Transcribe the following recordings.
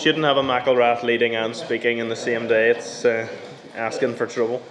shouldn't have a McIlrath leading and speaking in the same day. It's uh, asking for trouble.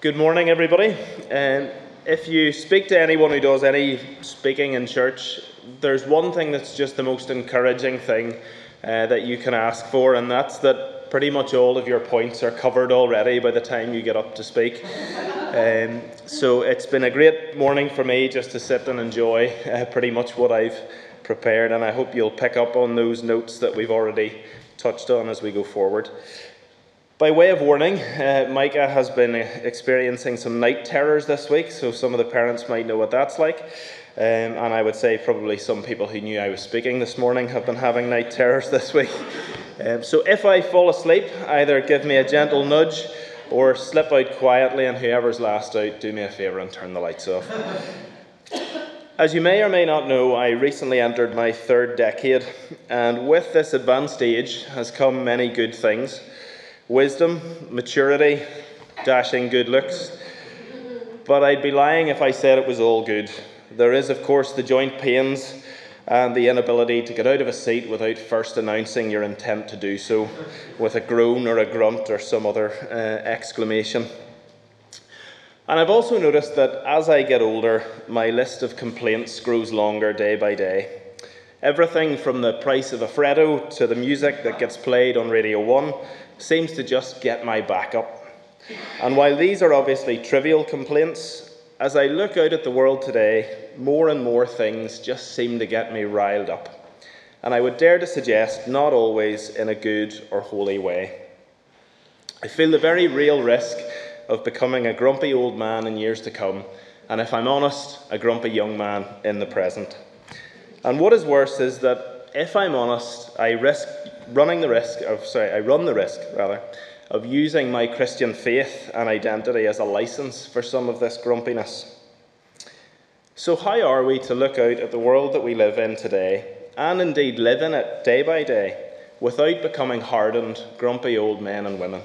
Good morning, everybody. Um, if you speak to anyone who does any speaking in church, there's one thing that's just the most encouraging thing uh, that you can ask for, and that's that pretty much all of your points are covered already by the time you get up to speak. Um, so it's been a great morning for me just to sit and enjoy uh, pretty much what I've prepared, and I hope you'll pick up on those notes that we've already touched on as we go forward. By way of warning, uh, Micah has been experiencing some night terrors this week, so some of the parents might know what that's like. Um, and I would say probably some people who knew I was speaking this morning have been having night terrors this week. Um, so if I fall asleep, either give me a gentle nudge or slip out quietly, and whoever's last out, do me a favour and turn the lights off. As you may or may not know, I recently entered my third decade, and with this advanced age has come many good things wisdom, maturity, dashing good looks. But I'd be lying if I said it was all good. There is, of course, the joint pains and the inability to get out of a seat without first announcing your intent to do so with a groan or a grunt or some other uh, exclamation. And I've also noticed that as I get older, my list of complaints grows longer day by day. Everything from the price of a Freddo to the music that gets played on Radio 1 seems to just get my back up. And while these are obviously trivial complaints, as I look out at the world today, more and more things just seem to get me riled up. And I would dare to suggest, not always in a good or holy way. I feel the very real risk of becoming a grumpy old man in years to come, and if I'm honest, a grumpy young man in the present. And what is worse is that if I'm honest, I risk running the risk of sorry, I run the risk rather of using my Christian faith and identity as a license for some of this grumpiness. So, how are we to look out at the world that we live in today, and indeed live in it day by day, without becoming hardened, grumpy old men and women?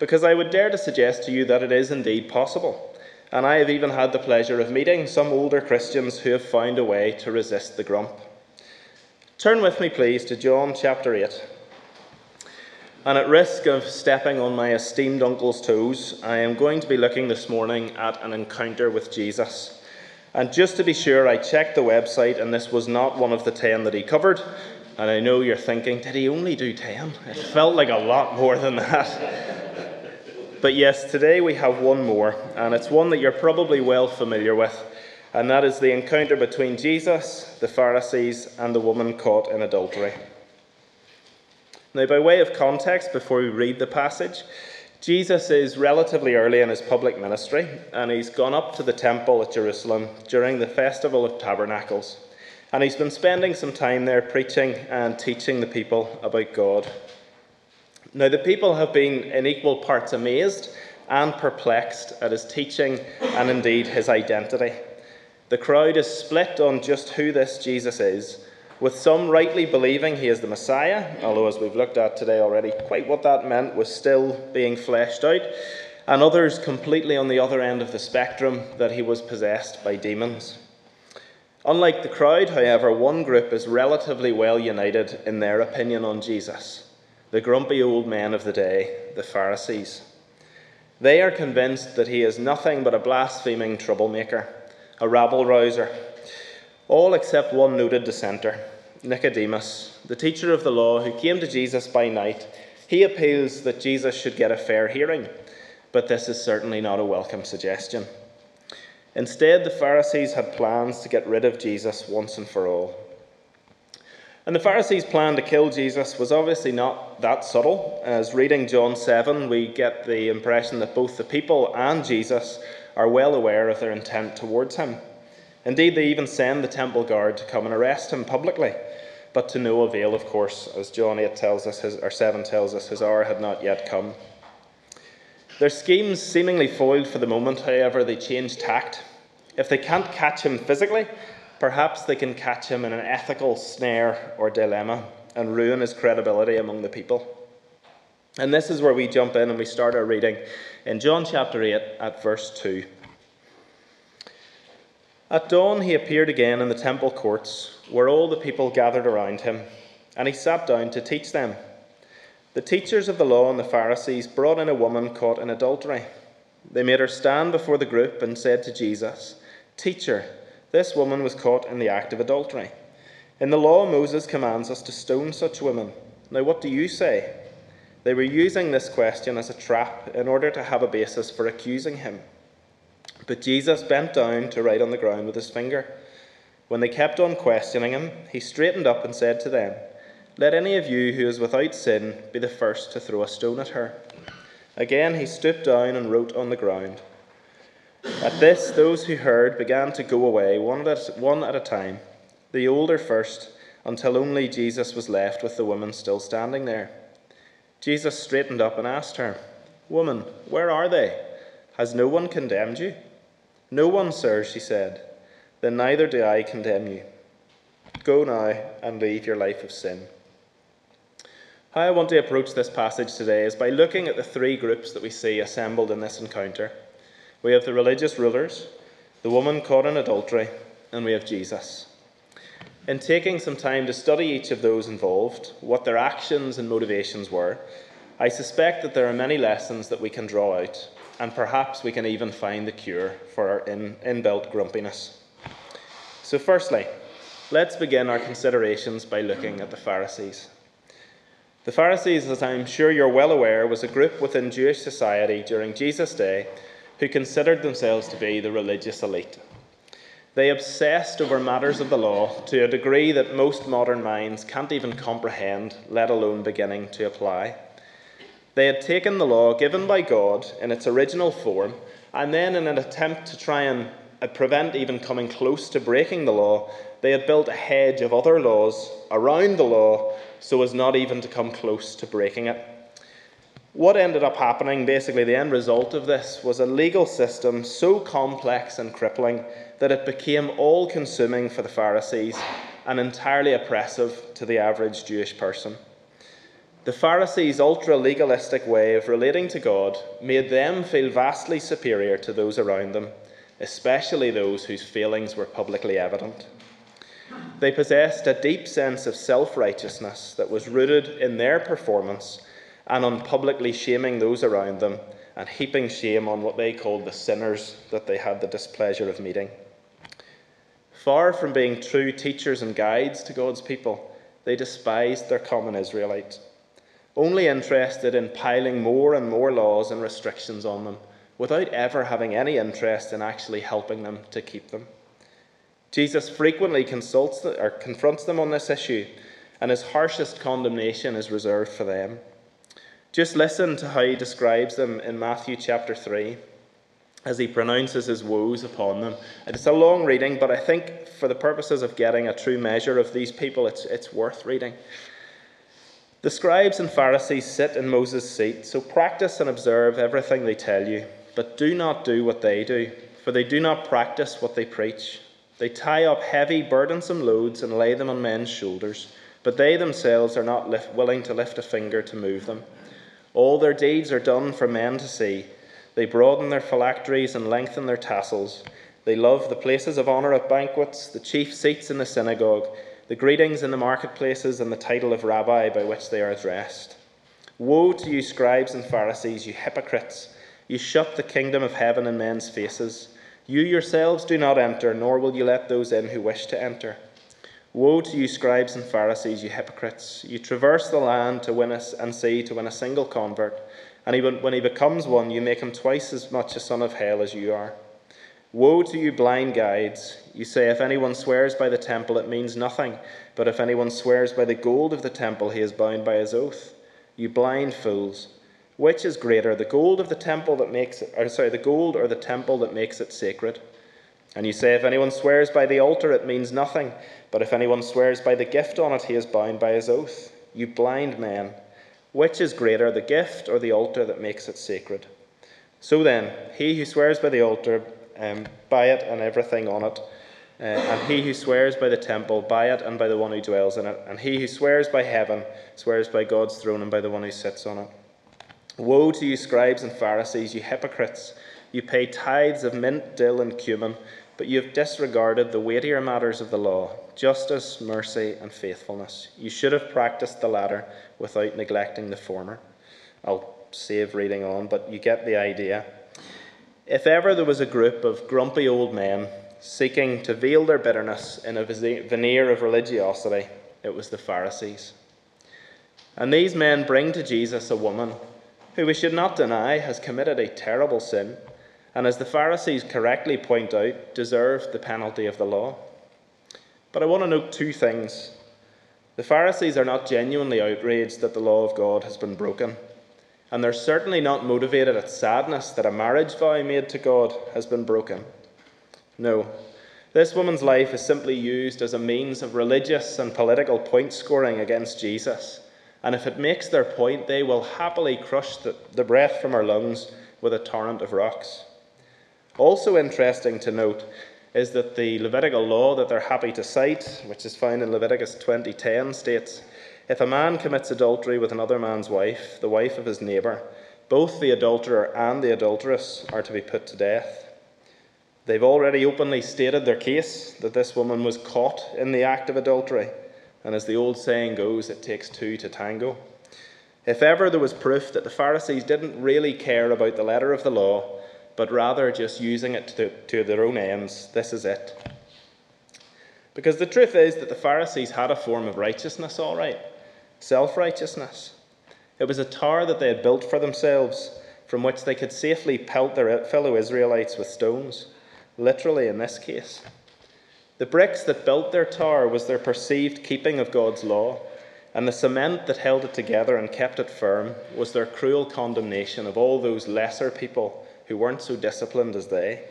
Because I would dare to suggest to you that it is indeed possible. And I have even had the pleasure of meeting some older Christians who have found a way to resist the grump. Turn with me, please, to John chapter 8. And at risk of stepping on my esteemed uncle's toes, I am going to be looking this morning at an encounter with Jesus. And just to be sure, I checked the website, and this was not one of the ten that he covered. And I know you're thinking, did he only do ten? It felt like a lot more than that. But yes, today we have one more, and it's one that you're probably well familiar with, and that is the encounter between Jesus, the Pharisees, and the woman caught in adultery. Now, by way of context, before we read the passage, Jesus is relatively early in his public ministry, and he's gone up to the temple at Jerusalem during the Festival of Tabernacles. And he's been spending some time there preaching and teaching the people about God. Now, the people have been in equal parts amazed and perplexed at his teaching and indeed his identity. The crowd is split on just who this Jesus is, with some rightly believing he is the Messiah, although, as we've looked at today already, quite what that meant was still being fleshed out, and others completely on the other end of the spectrum that he was possessed by demons. Unlike the crowd, however, one group is relatively well united in their opinion on Jesus the grumpy old men of the day, the Pharisees. They are convinced that he is nothing but a blaspheming troublemaker, a rabble rouser, all except one noted dissenter, Nicodemus, the teacher of the law who came to Jesus by night. He appeals that Jesus should get a fair hearing, but this is certainly not a welcome suggestion. Instead, the Pharisees had plans to get rid of Jesus once and for all. And the Pharisees' plan to kill Jesus was obviously not that subtle. As reading John 7, we get the impression that both the people and Jesus are well aware of their intent towards him. Indeed, they even send the temple guard to come and arrest him publicly, but to no avail, of course, as John 8 tells us, his, or 7 tells us, his hour had not yet come. Their schemes seemingly foiled for the moment, however, they change tact. If they can't catch him physically, Perhaps they can catch him in an ethical snare or dilemma and ruin his credibility among the people. And this is where we jump in and we start our reading in John chapter 8 at verse 2. At dawn he appeared again in the temple courts, where all the people gathered around him, and he sat down to teach them. The teachers of the law and the Pharisees brought in a woman caught in adultery. They made her stand before the group and said to Jesus, Teacher, this woman was caught in the act of adultery. In the law, Moses commands us to stone such women. Now, what do you say? They were using this question as a trap in order to have a basis for accusing him. But Jesus bent down to write on the ground with his finger. When they kept on questioning him, he straightened up and said to them, Let any of you who is without sin be the first to throw a stone at her. Again he stooped down and wrote on the ground. At this, those who heard began to go away, one at, one at a time the older first, until only Jesus was left with the woman still standing there. Jesus straightened up and asked her, Woman, where are they? Has no one condemned you? No one, sir, she said. Then neither do I condemn you. Go now and leave your life of sin. How I want to approach this passage today is by looking at the three groups that we see assembled in this encounter. We have the religious rulers, the woman caught in adultery, and we have Jesus. In taking some time to study each of those involved, what their actions and motivations were, I suspect that there are many lessons that we can draw out, and perhaps we can even find the cure for our in, inbuilt grumpiness. So, firstly, let's begin our considerations by looking at the Pharisees. The Pharisees, as I'm sure you're well aware, was a group within Jewish society during Jesus' day who considered themselves to be the religious elite. They obsessed over matters of the law to a degree that most modern minds can't even comprehend, let alone beginning to apply. They had taken the law given by God in its original form, and then, in an attempt to try and uh, prevent even coming close to breaking the law, they had built a hedge of other laws around the law so as not even to come close to breaking it. What ended up happening, basically, the end result of this was a legal system so complex and crippling that it became all consuming for the Pharisees and entirely oppressive to the average Jewish person. The Pharisees' ultra legalistic way of relating to God made them feel vastly superior to those around them, especially those whose failings were publicly evident. They possessed a deep sense of self righteousness that was rooted in their performance and on publicly shaming those around them and heaping shame on what they called the sinners that they had the displeasure of meeting. Far from being true teachers and guides to God's people, they despised their common Israelites, only interested in piling more and more laws and restrictions on them without ever having any interest in actually helping them to keep them. Jesus frequently consults or confronts them on this issue, and his harshest condemnation is reserved for them. Just listen to how he describes them in Matthew chapter 3 as he pronounces his woes upon them. It's a long reading, but I think for the purposes of getting a true measure of these people, it's, it's worth reading. The scribes and Pharisees sit in Moses' seat, so practice and observe everything they tell you, but do not do what they do, for they do not practice what they preach. They tie up heavy, burdensome loads and lay them on men's shoulders, but they themselves are not lift, willing to lift a finger to move them. All their deeds are done for men to see they broaden their phylacteries and lengthen their tassels. They love the places of honour at banquets, the chief seats in the synagogue, the greetings in the marketplaces, and the title of rabbi by which they are addressed. Woe to you, scribes and Pharisees, you hypocrites! You shut the kingdom of heaven in men's faces. You yourselves do not enter, nor will you let those in who wish to enter. Woe to you, scribes and Pharisees, you hypocrites! You traverse the land to win us and see to win a single convert. And he, when he becomes one, you make him twice as much a son of hell as you are. Woe to you, blind guides! You say, If anyone swears by the temple, it means nothing. But if anyone swears by the gold of the temple, he is bound by his oath. You blind fools! Which is greater, the gold of the temple that makes it, or sorry, the gold or the temple that makes it sacred? And you say, If anyone swears by the altar, it means nothing. But if anyone swears by the gift on it, he is bound by his oath. You blind men! Which is greater, the gift or the altar that makes it sacred? So then, he who swears by the altar, um, by it and everything on it, uh, and he who swears by the temple, by it and by the one who dwells in it, and he who swears by heaven, swears by God's throne and by the one who sits on it. Woe to you, scribes and Pharisees, you hypocrites! You pay tithes of mint, dill, and cumin, but you have disregarded the weightier matters of the law justice, mercy, and faithfulness. You should have practiced the latter without neglecting the former. I'll save reading on, but you get the idea. If ever there was a group of grumpy old men seeking to veil their bitterness in a veneer of religiosity, it was the Pharisees. And these men bring to Jesus a woman who we should not deny has committed a terrible sin, and as the Pharisees correctly point out, deserved the penalty of the law. But I want to note two things. The Pharisees are not genuinely outraged that the law of God has been broken, and they're certainly not motivated at sadness that a marriage vow made to God has been broken. No, this woman's life is simply used as a means of religious and political point scoring against Jesus and if it makes their point, they will happily crush the, the breath from our lungs with a torrent of rocks. Also interesting to note is that the Levitical law that they're happy to cite, which is found in Leviticus 20:10, states, "If a man commits adultery with another man's wife, the wife of his neighbour, both the adulterer and the adulteress are to be put to death." They've already openly stated their case that this woman was caught in the act of adultery and as the old saying goes, it takes two to tango. If ever there was proof that the Pharisees didn't really care about the letter of the law, but rather just using it to, to their own ends, this is it. Because the truth is that the Pharisees had a form of righteousness, all right self righteousness. It was a tower that they had built for themselves from which they could safely pelt their fellow Israelites with stones, literally in this case. The bricks that built their tower was their perceived keeping of God's law, and the cement that held it together and kept it firm was their cruel condemnation of all those lesser people who weren't so disciplined as they.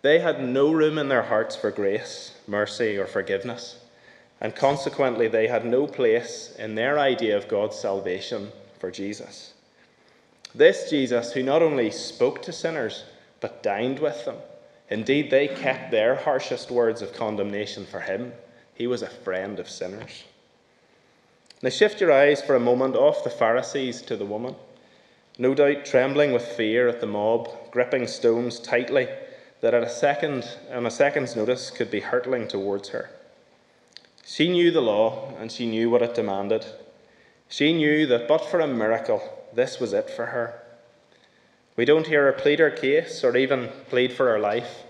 They had no room in their hearts for grace, mercy, or forgiveness, and consequently, they had no place in their idea of God's salvation for Jesus. This Jesus, who not only spoke to sinners, but dined with them Indeed, they kept their harshest words of condemnation for him. He was a friend of sinners. Now, shift your eyes for a moment off the Pharisees to the woman, no doubt trembling with fear at the mob, gripping stones tightly that at a second, on a second's notice, could be hurtling towards her. She knew the law and she knew what it demanded. She knew that but for a miracle, this was it for her. We don't hear her plead her case or even plead for her life.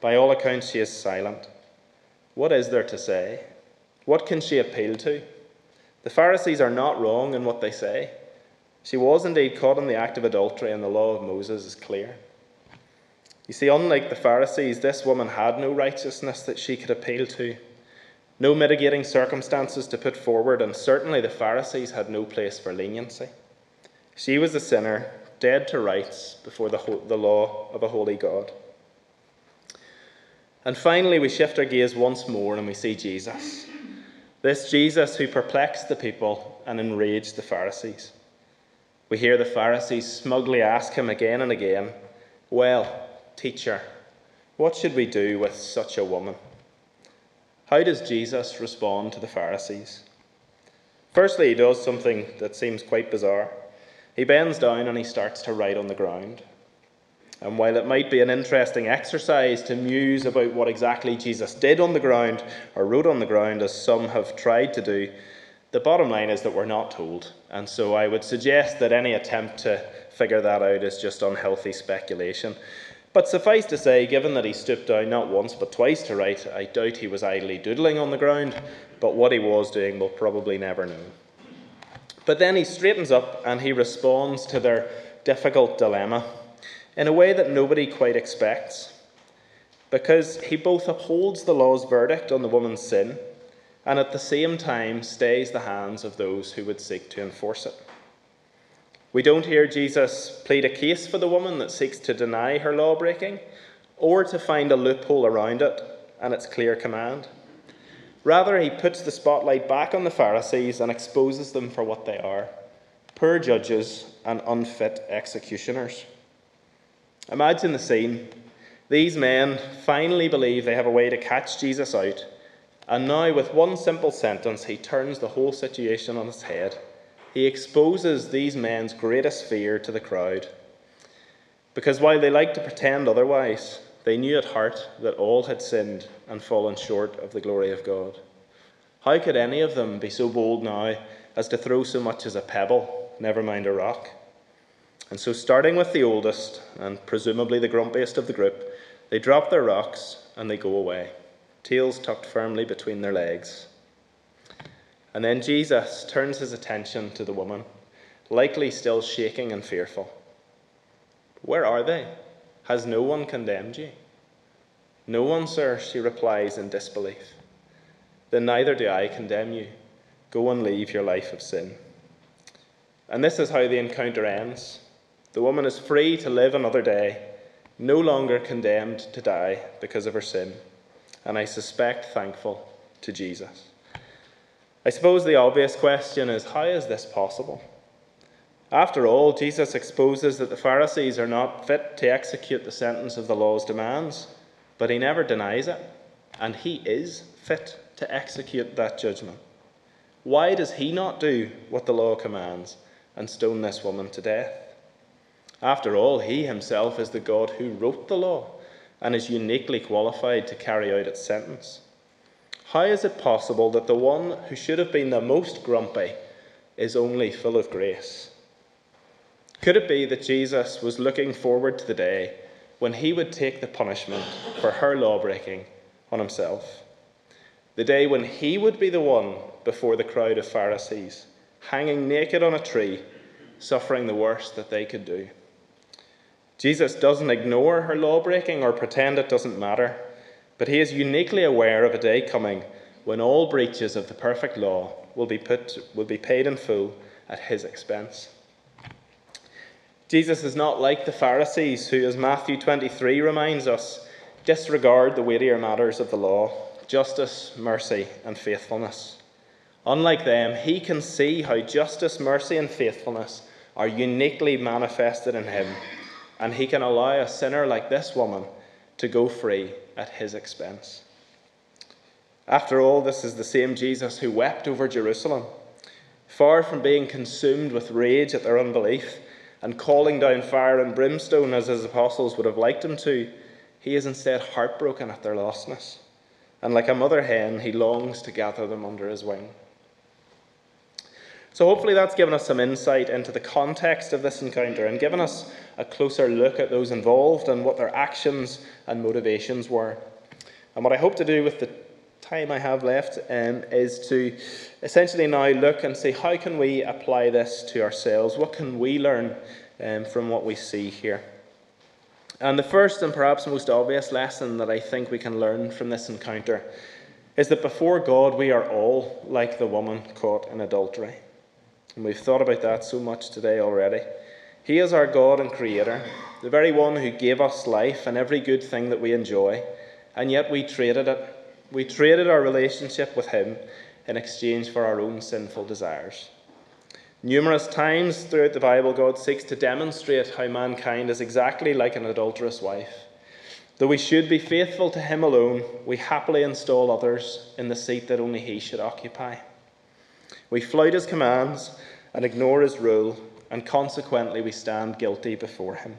By all accounts, she is silent. What is there to say? What can she appeal to? The Pharisees are not wrong in what they say. She was indeed caught in the act of adultery, and the law of Moses is clear. You see, unlike the Pharisees, this woman had no righteousness that she could appeal to, no mitigating circumstances to put forward, and certainly the Pharisees had no place for leniency. She was a sinner, dead to rights before the, the law of a holy God. And finally, we shift our gaze once more and we see Jesus. This Jesus who perplexed the people and enraged the Pharisees. We hear the Pharisees smugly ask him again and again, Well, teacher, what should we do with such a woman? How does Jesus respond to the Pharisees? Firstly, he does something that seems quite bizarre. He bends down and he starts to write on the ground. And while it might be an interesting exercise to muse about what exactly Jesus did on the ground or wrote on the ground, as some have tried to do, the bottom line is that we're not told. And so I would suggest that any attempt to figure that out is just unhealthy speculation. But suffice to say, given that he stooped down not once but twice to write, I doubt he was idly doodling on the ground, but what he was doing we'll probably never know. But then he straightens up and he responds to their difficult dilemma in a way that nobody quite expects. Because he both upholds the law's verdict on the woman's sin and at the same time stays the hands of those who would seek to enforce it. We don't hear Jesus plead a case for the woman that seeks to deny her law breaking or to find a loophole around it and its clear command. Rather, he puts the spotlight back on the Pharisees and exposes them for what they are poor judges and unfit executioners. Imagine the scene. These men finally believe they have a way to catch Jesus out, and now, with one simple sentence, he turns the whole situation on its head. He exposes these men's greatest fear to the crowd. Because while they liked to pretend otherwise, they knew at heart that all had sinned and fallen short of the glory of God. How could any of them be so bold now as to throw so much as a pebble, never mind a rock? And so, starting with the oldest, and presumably the grumpiest of the group, they drop their rocks and they go away, tails tucked firmly between their legs. And then Jesus turns his attention to the woman, likely still shaking and fearful. Where are they? Has no one condemned you? No one, sir, she replies in disbelief. Then neither do I condemn you. Go and leave your life of sin. And this is how the encounter ends. The woman is free to live another day, no longer condemned to die because of her sin, and I suspect thankful to Jesus. I suppose the obvious question is how is this possible? After all, Jesus exposes that the Pharisees are not fit to execute the sentence of the law's demands, but he never denies it, and he is fit to execute that judgment. Why does he not do what the law commands and stone this woman to death? After all, he himself is the God who wrote the law and is uniquely qualified to carry out its sentence. How is it possible that the one who should have been the most grumpy is only full of grace? Could it be that Jesus was looking forward to the day when he would take the punishment for her lawbreaking on himself? The day when he would be the one before the crowd of Pharisees, hanging naked on a tree, suffering the worst that they could do. Jesus doesn't ignore her lawbreaking or pretend it doesn't matter, but he is uniquely aware of a day coming when all breaches of the perfect law will be, put, will be paid in full at his expense. Jesus is not like the Pharisees, who, as Matthew 23 reminds us, disregard the weightier matters of the law justice, mercy, and faithfulness. Unlike them, he can see how justice, mercy, and faithfulness are uniquely manifested in him, and he can allow a sinner like this woman to go free at his expense. After all, this is the same Jesus who wept over Jerusalem. Far from being consumed with rage at their unbelief, and calling down fire and brimstone as his apostles would have liked him to, he is instead heartbroken at their lostness. And like a mother hen, he longs to gather them under his wing. So, hopefully, that's given us some insight into the context of this encounter and given us a closer look at those involved and what their actions and motivations were. And what I hope to do with the time I have left um, is to essentially now look and see how can we apply this to ourselves? What can we learn um, from what we see here? And the first and perhaps most obvious lesson that I think we can learn from this encounter is that before God we are all like the woman caught in adultery. And we've thought about that so much today already. He is our God and Creator, the very one who gave us life and every good thing that we enjoy, and yet we traded it we traded our relationship with Him in exchange for our own sinful desires. Numerous times throughout the Bible, God seeks to demonstrate how mankind is exactly like an adulterous wife. Though we should be faithful to Him alone, we happily install others in the seat that only He should occupy. We flout His commands and ignore His rule, and consequently we stand guilty before Him.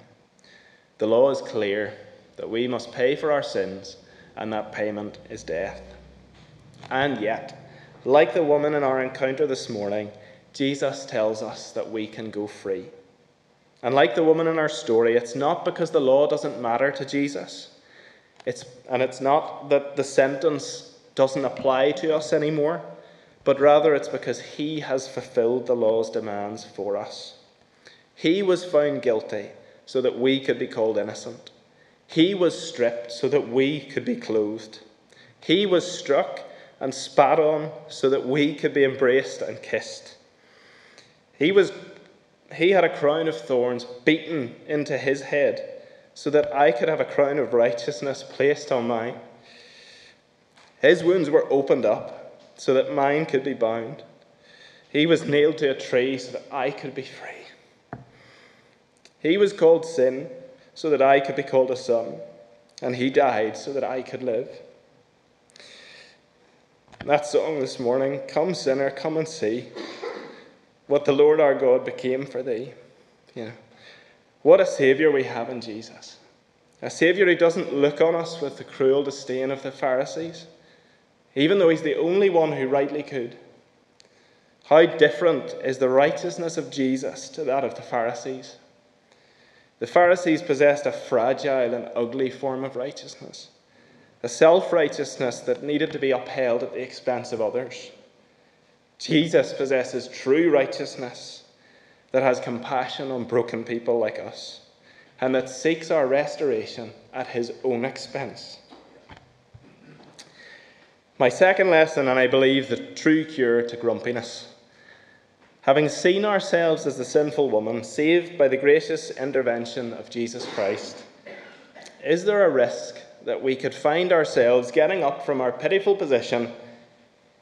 The law is clear that we must pay for our sins and that payment is death. And yet, like the woman in our encounter this morning, Jesus tells us that we can go free. And like the woman in our story, it's not because the law doesn't matter to Jesus. It's, and it's not that the sentence doesn't apply to us anymore, but rather it's because he has fulfilled the law's demands for us. He was found guilty so that we could be called innocent. He was stripped so that we could be clothed. He was struck and spat on so that we could be embraced and kissed. He, was, he had a crown of thorns beaten into his head so that I could have a crown of righteousness placed on mine. His wounds were opened up so that mine could be bound. He was nailed to a tree so that I could be free. He was called sin so that I could be called a son, and he died so that I could live. That song this morning, Come Sinner, come and see what the Lord our God became for thee. You know, What a Saviour we have in Jesus. A Saviour who doesn't look on us with the cruel disdain of the Pharisees, even though He's the only one who rightly could. How different is the righteousness of Jesus to that of the Pharisees? The Pharisees possessed a fragile and ugly form of righteousness, a self righteousness that needed to be upheld at the expense of others. Jesus possesses true righteousness that has compassion on broken people like us and that seeks our restoration at his own expense. My second lesson, and I believe the true cure to grumpiness. Having seen ourselves as the sinful woman, saved by the gracious intervention of Jesus Christ, is there a risk that we could find ourselves getting up from our pitiful position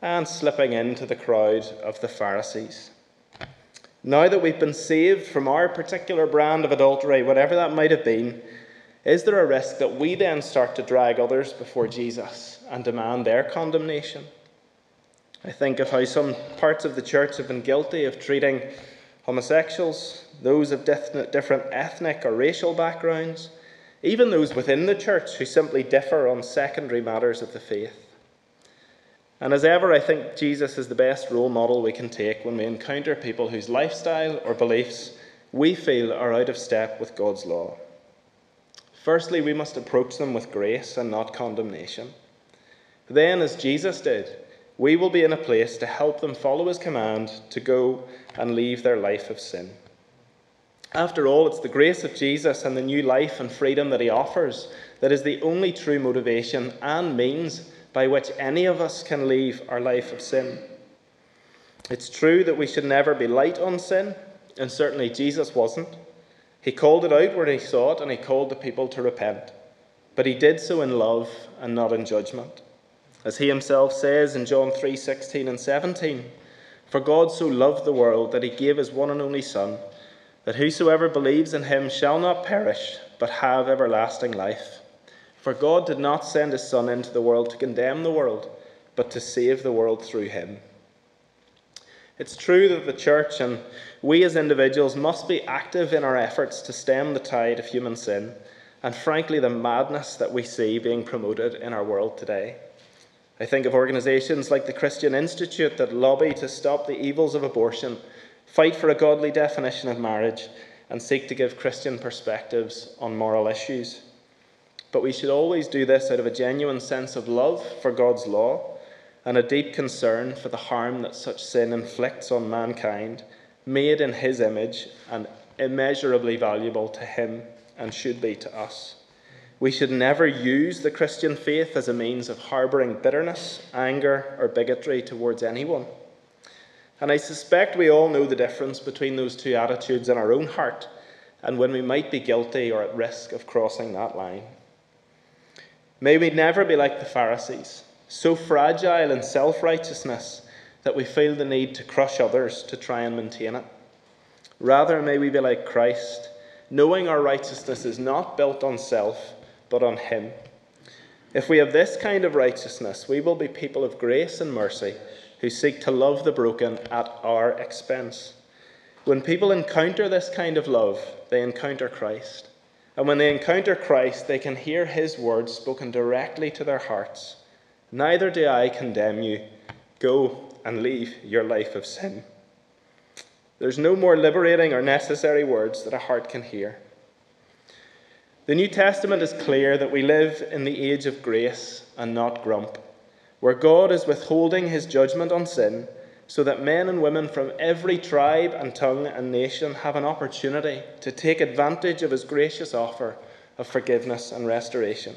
and slipping into the crowd of the Pharisees? Now that we've been saved from our particular brand of adultery, whatever that might have been, is there a risk that we then start to drag others before Jesus and demand their condemnation? I think of how some parts of the church have been guilty of treating homosexuals, those of different ethnic or racial backgrounds, even those within the church who simply differ on secondary matters of the faith. And as ever, I think Jesus is the best role model we can take when we encounter people whose lifestyle or beliefs we feel are out of step with God's law. Firstly, we must approach them with grace and not condemnation. Then, as Jesus did, we will be in a place to help them follow his command to go and leave their life of sin. After all, it's the grace of Jesus and the new life and freedom that he offers that is the only true motivation and means by which any of us can leave our life of sin. It's true that we should never be light on sin, and certainly Jesus wasn't. He called it out where he saw it, and he called the people to repent. But he did so in love and not in judgment. As he himself says in John 3:16 and 17, For God so loved the world that he gave his one and only Son, that whosoever believes in him shall not perish, but have everlasting life. For God did not send his Son into the world to condemn the world, but to save the world through him. It's true that the church and we as individuals must be active in our efforts to stem the tide of human sin and, frankly, the madness that we see being promoted in our world today. I think of organisations like the Christian Institute that lobby to stop the evils of abortion, fight for a godly definition of marriage, and seek to give Christian perspectives on moral issues. But we should always do this out of a genuine sense of love for God's law and a deep concern for the harm that such sin inflicts on mankind, made in His image and immeasurably valuable to Him and should be to us. We should never use the Christian faith as a means of harbouring bitterness, anger, or bigotry towards anyone. And I suspect we all know the difference between those two attitudes in our own heart and when we might be guilty or at risk of crossing that line. May we never be like the Pharisees, so fragile in self righteousness that we feel the need to crush others to try and maintain it. Rather, may we be like Christ, knowing our righteousness is not built on self, but on Him. If we have this kind of righteousness, we will be people of grace and mercy who seek to love the broken at our expense. When people encounter this kind of love, they encounter Christ. And when they encounter Christ, they can hear his words spoken directly to their hearts Neither do I condemn you. Go and leave your life of sin. There's no more liberating or necessary words that a heart can hear. The New Testament is clear that we live in the age of grace and not grump, where God is withholding his judgment on sin so that men and women from every tribe and tongue and nation have an opportunity to take advantage of his gracious offer of forgiveness and restoration.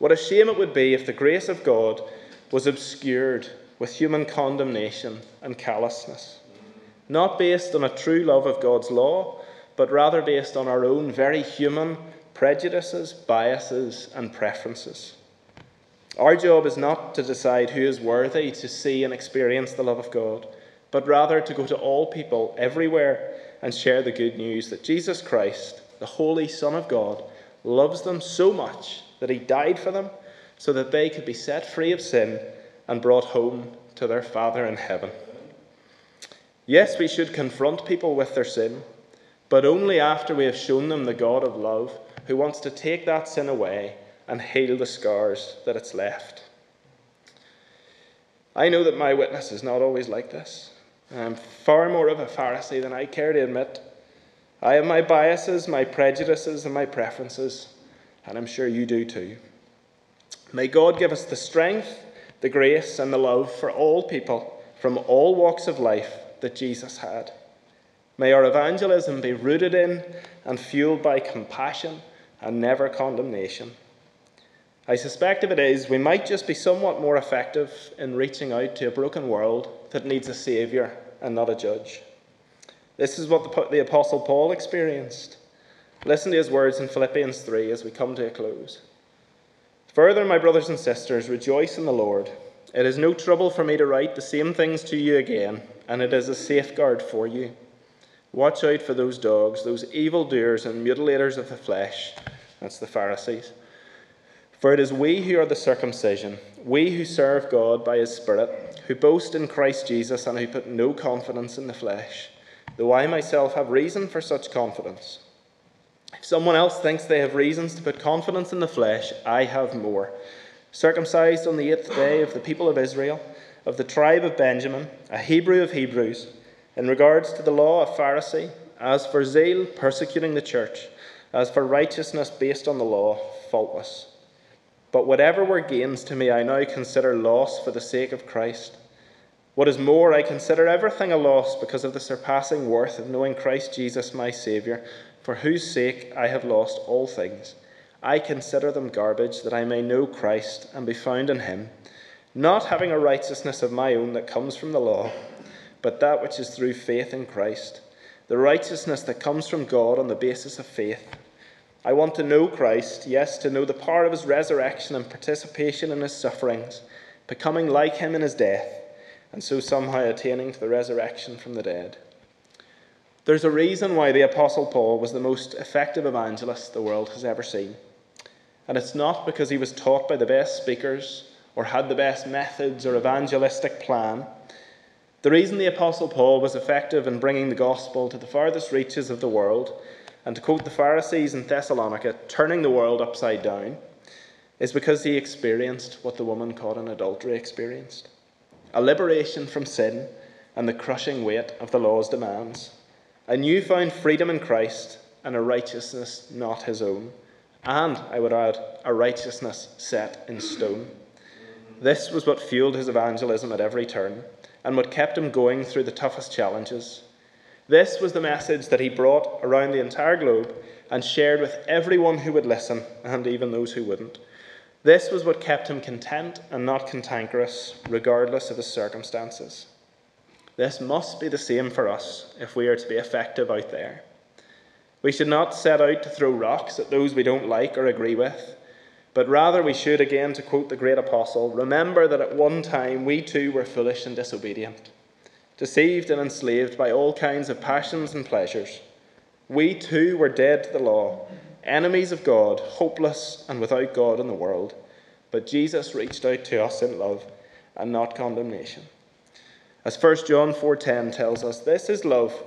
What a shame it would be if the grace of God was obscured with human condemnation and callousness, not based on a true love of God's law, but rather based on our own very human prejudices, biases, and preferences. Our job is not to decide who is worthy to see and experience the love of God, but rather to go to all people everywhere and share the good news that Jesus Christ, the Holy Son of God, loves them so much that he died for them so that they could be set free of sin and brought home to their Father in heaven. Yes, we should confront people with their sin, but only after we have shown them the God of love who wants to take that sin away and heal the scars that it's left. I know that my witness is not always like this. I'm far more of a Pharisee than I care to admit. I have my biases, my prejudices, and my preferences, and I'm sure you do too. May God give us the strength, the grace, and the love for all people from all walks of life that Jesus had. May our evangelism be rooted in and fueled by compassion and never condemnation. I suspect if it is, we might just be somewhat more effective in reaching out to a broken world that needs a Saviour and not a judge. This is what the, the Apostle Paul experienced. Listen to his words in Philippians 3 as we come to a close. Further, my brothers and sisters, rejoice in the Lord. It is no trouble for me to write the same things to you again, and it is a safeguard for you. Watch out for those dogs, those evil doers and mutilators of the flesh. That's the Pharisees for it is we who are the circumcision, we who serve God by his Spirit, who boast in Christ Jesus and who put no confidence in the flesh, though I myself have reason for such confidence. If someone else thinks they have reasons to put confidence in the flesh, I have more. Circumcised on the eighth day of the people of Israel, of the tribe of Benjamin, a Hebrew of Hebrews, in regards to the law, a Pharisee, as for zeal, persecuting the church, as for righteousness based on the law, faultless. But whatever were gains to me, I now consider loss for the sake of Christ. What is more, I consider everything a loss because of the surpassing worth of knowing Christ Jesus, my Saviour, for whose sake I have lost all things. I consider them garbage, that I may know Christ and be found in him, not having a righteousness of my own that comes from the law, but that which is through faith in Christ, the righteousness that comes from God on the basis of faith I want to know Christ, yes, to know the power of his resurrection and participation in his sufferings, becoming like him in his death, and so somehow attaining to the resurrection from the dead. There's a reason why the Apostle Paul was the most effective evangelist the world has ever seen. And it's not because he was taught by the best speakers or had the best methods or evangelistic plan. The reason the Apostle Paul was effective in bringing the gospel to the farthest reaches of the world and to quote the Pharisees in Thessalonica, turning the world upside down, is because he experienced what the woman caught in adultery experienced. A liberation from sin and the crushing weight of the law's demands, a newfound freedom in Christ and a righteousness not his own, and, I would add, a righteousness set in stone. This was what fueled his evangelism at every turn and what kept him going through the toughest challenges. This was the message that he brought around the entire globe and shared with everyone who would listen, and even those who wouldn't. This was what kept him content and not cantankerous, regardless of his circumstances. This must be the same for us if we are to be effective out there. We should not set out to throw rocks at those we don't like or agree with, but rather we should, again, to quote the great apostle, remember that at one time we too were foolish and disobedient deceived and enslaved by all kinds of passions and pleasures. We too were dead to the law, enemies of God, hopeless and without God in the world. But Jesus reached out to us in love and not condemnation. As 1 John 4:10 tells us, this is love,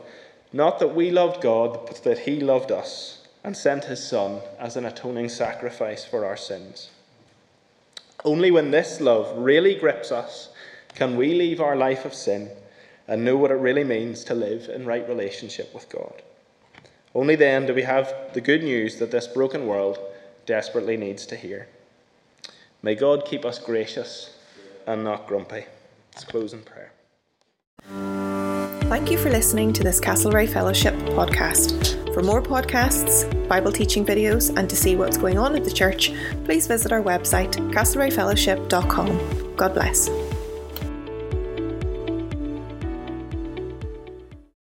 not that we loved God, but that he loved us and sent his son as an atoning sacrifice for our sins. Only when this love really grips us can we leave our life of sin and know what it really means to live in right relationship with God. Only then do we have the good news that this broken world desperately needs to hear. May God keep us gracious and not grumpy. Let's close in prayer. Thank you for listening to this Castlereagh Fellowship podcast. For more podcasts, Bible teaching videos, and to see what's going on at the church, please visit our website, castlereaghfellowship.com. God bless.